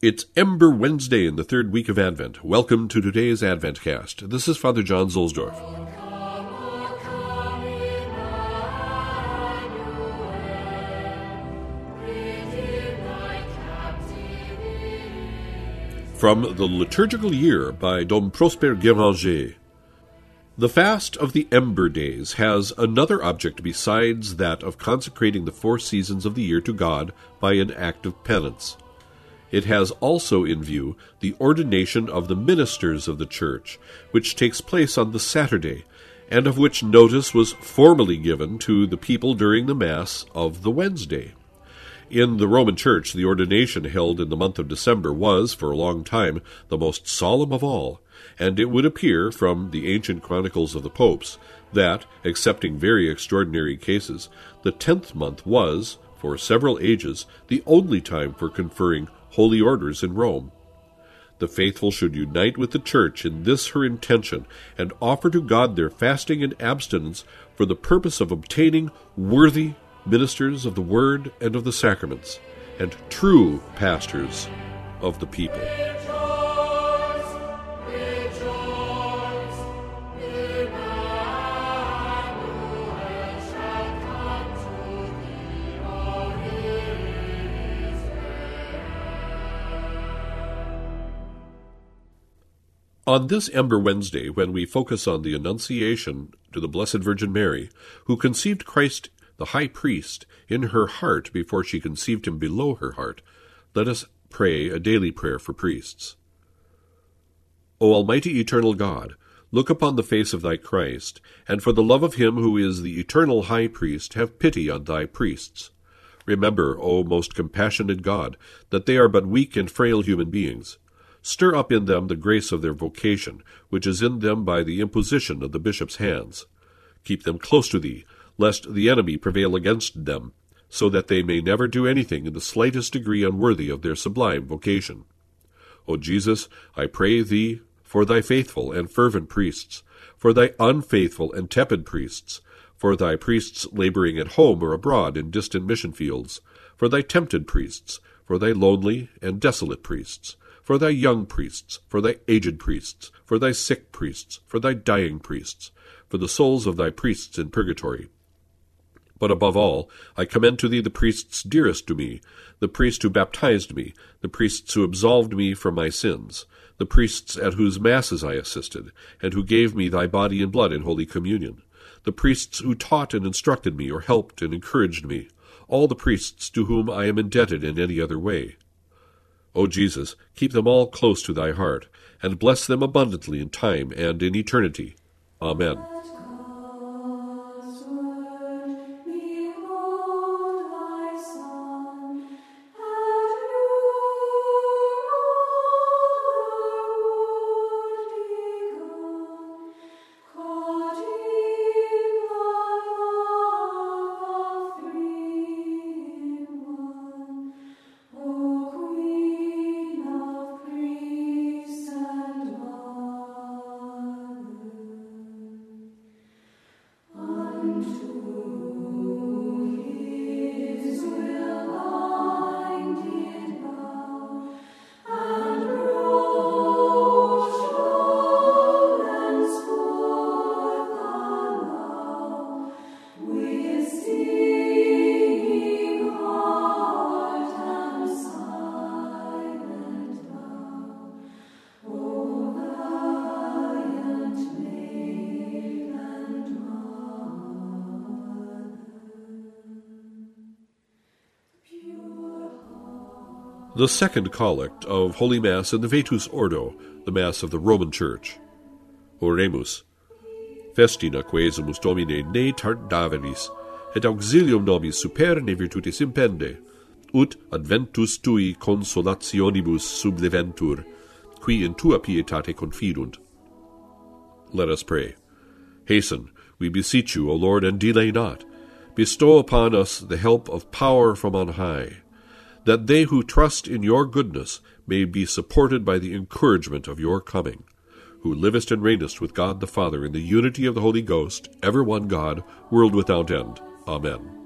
It's Ember Wednesday in the third week of Advent. Welcome to today's Advent Cast. This is Father John Zuhlsdorf. From the Liturgical Year by Dom Prosper Guéranger. The fast of the Ember Days has another object besides that of consecrating the four seasons of the year to God by an act of penance. It has also in view the ordination of the ministers of the Church, which takes place on the Saturday, and of which notice was formally given to the people during the Mass of the Wednesday. In the Roman Church, the ordination held in the month of December was, for a long time, the most solemn of all, and it would appear from the ancient chronicles of the popes that, excepting very extraordinary cases, the tenth month was, for several ages, the only time for conferring holy orders in Rome. The faithful should unite with the Church in this her intention, and offer to God their fasting and abstinence for the purpose of obtaining worthy ministers of the Word and of the sacraments, and true pastors of the people. On this Ember Wednesday, when we focus on the Annunciation to the Blessed Virgin Mary, who conceived Christ the High Priest in her heart before she conceived him below her heart, let us pray a daily prayer for priests. O Almighty Eternal God, look upon the face of thy Christ, and for the love of him who is the eternal High Priest, have pity on thy priests. Remember, O most compassionate God, that they are but weak and frail human beings. Stir up in them the grace of their vocation, which is in them by the imposition of the bishop's hands. Keep them close to thee, lest the enemy prevail against them, so that they may never do anything in the slightest degree unworthy of their sublime vocation. O Jesus, I pray thee for thy faithful and fervent priests, for thy unfaithful and tepid priests, for thy priests laboring at home or abroad in distant mission fields, for thy tempted priests, for thy lonely and desolate priests, for thy young priests, for thy aged priests, for thy sick priests, for thy dying priests, for the souls of thy priests in purgatory. But above all, I commend to thee the priests dearest to me, the priest who baptized me, the priests who absolved me from my sins, the priests at whose masses I assisted, and who gave me thy body and blood in holy communion, the priests who taught and instructed me, or helped and encouraged me, all the priests to whom I am indebted in any other way. O Jesus, keep them all close to thy heart, and bless them abundantly in time and in eternity. Amen. The second collect of Holy Mass in the Vetus Ordo, the Mass of the Roman Church. Oremus. Festina quesumus Domine ne tardaveris, et auxilium nobis superne virtutis impende, ut adventus tui consolationibus subleventur, qui in tua pietate confidunt. Let us pray. Hasten, we beseech you, O Lord, and delay not. Bestow upon us the help of power from on high that they who trust in your goodness may be supported by the encouragement of your coming, who livest and reignest with God the Father in the unity of the Holy Ghost, ever one God, world without end. Amen.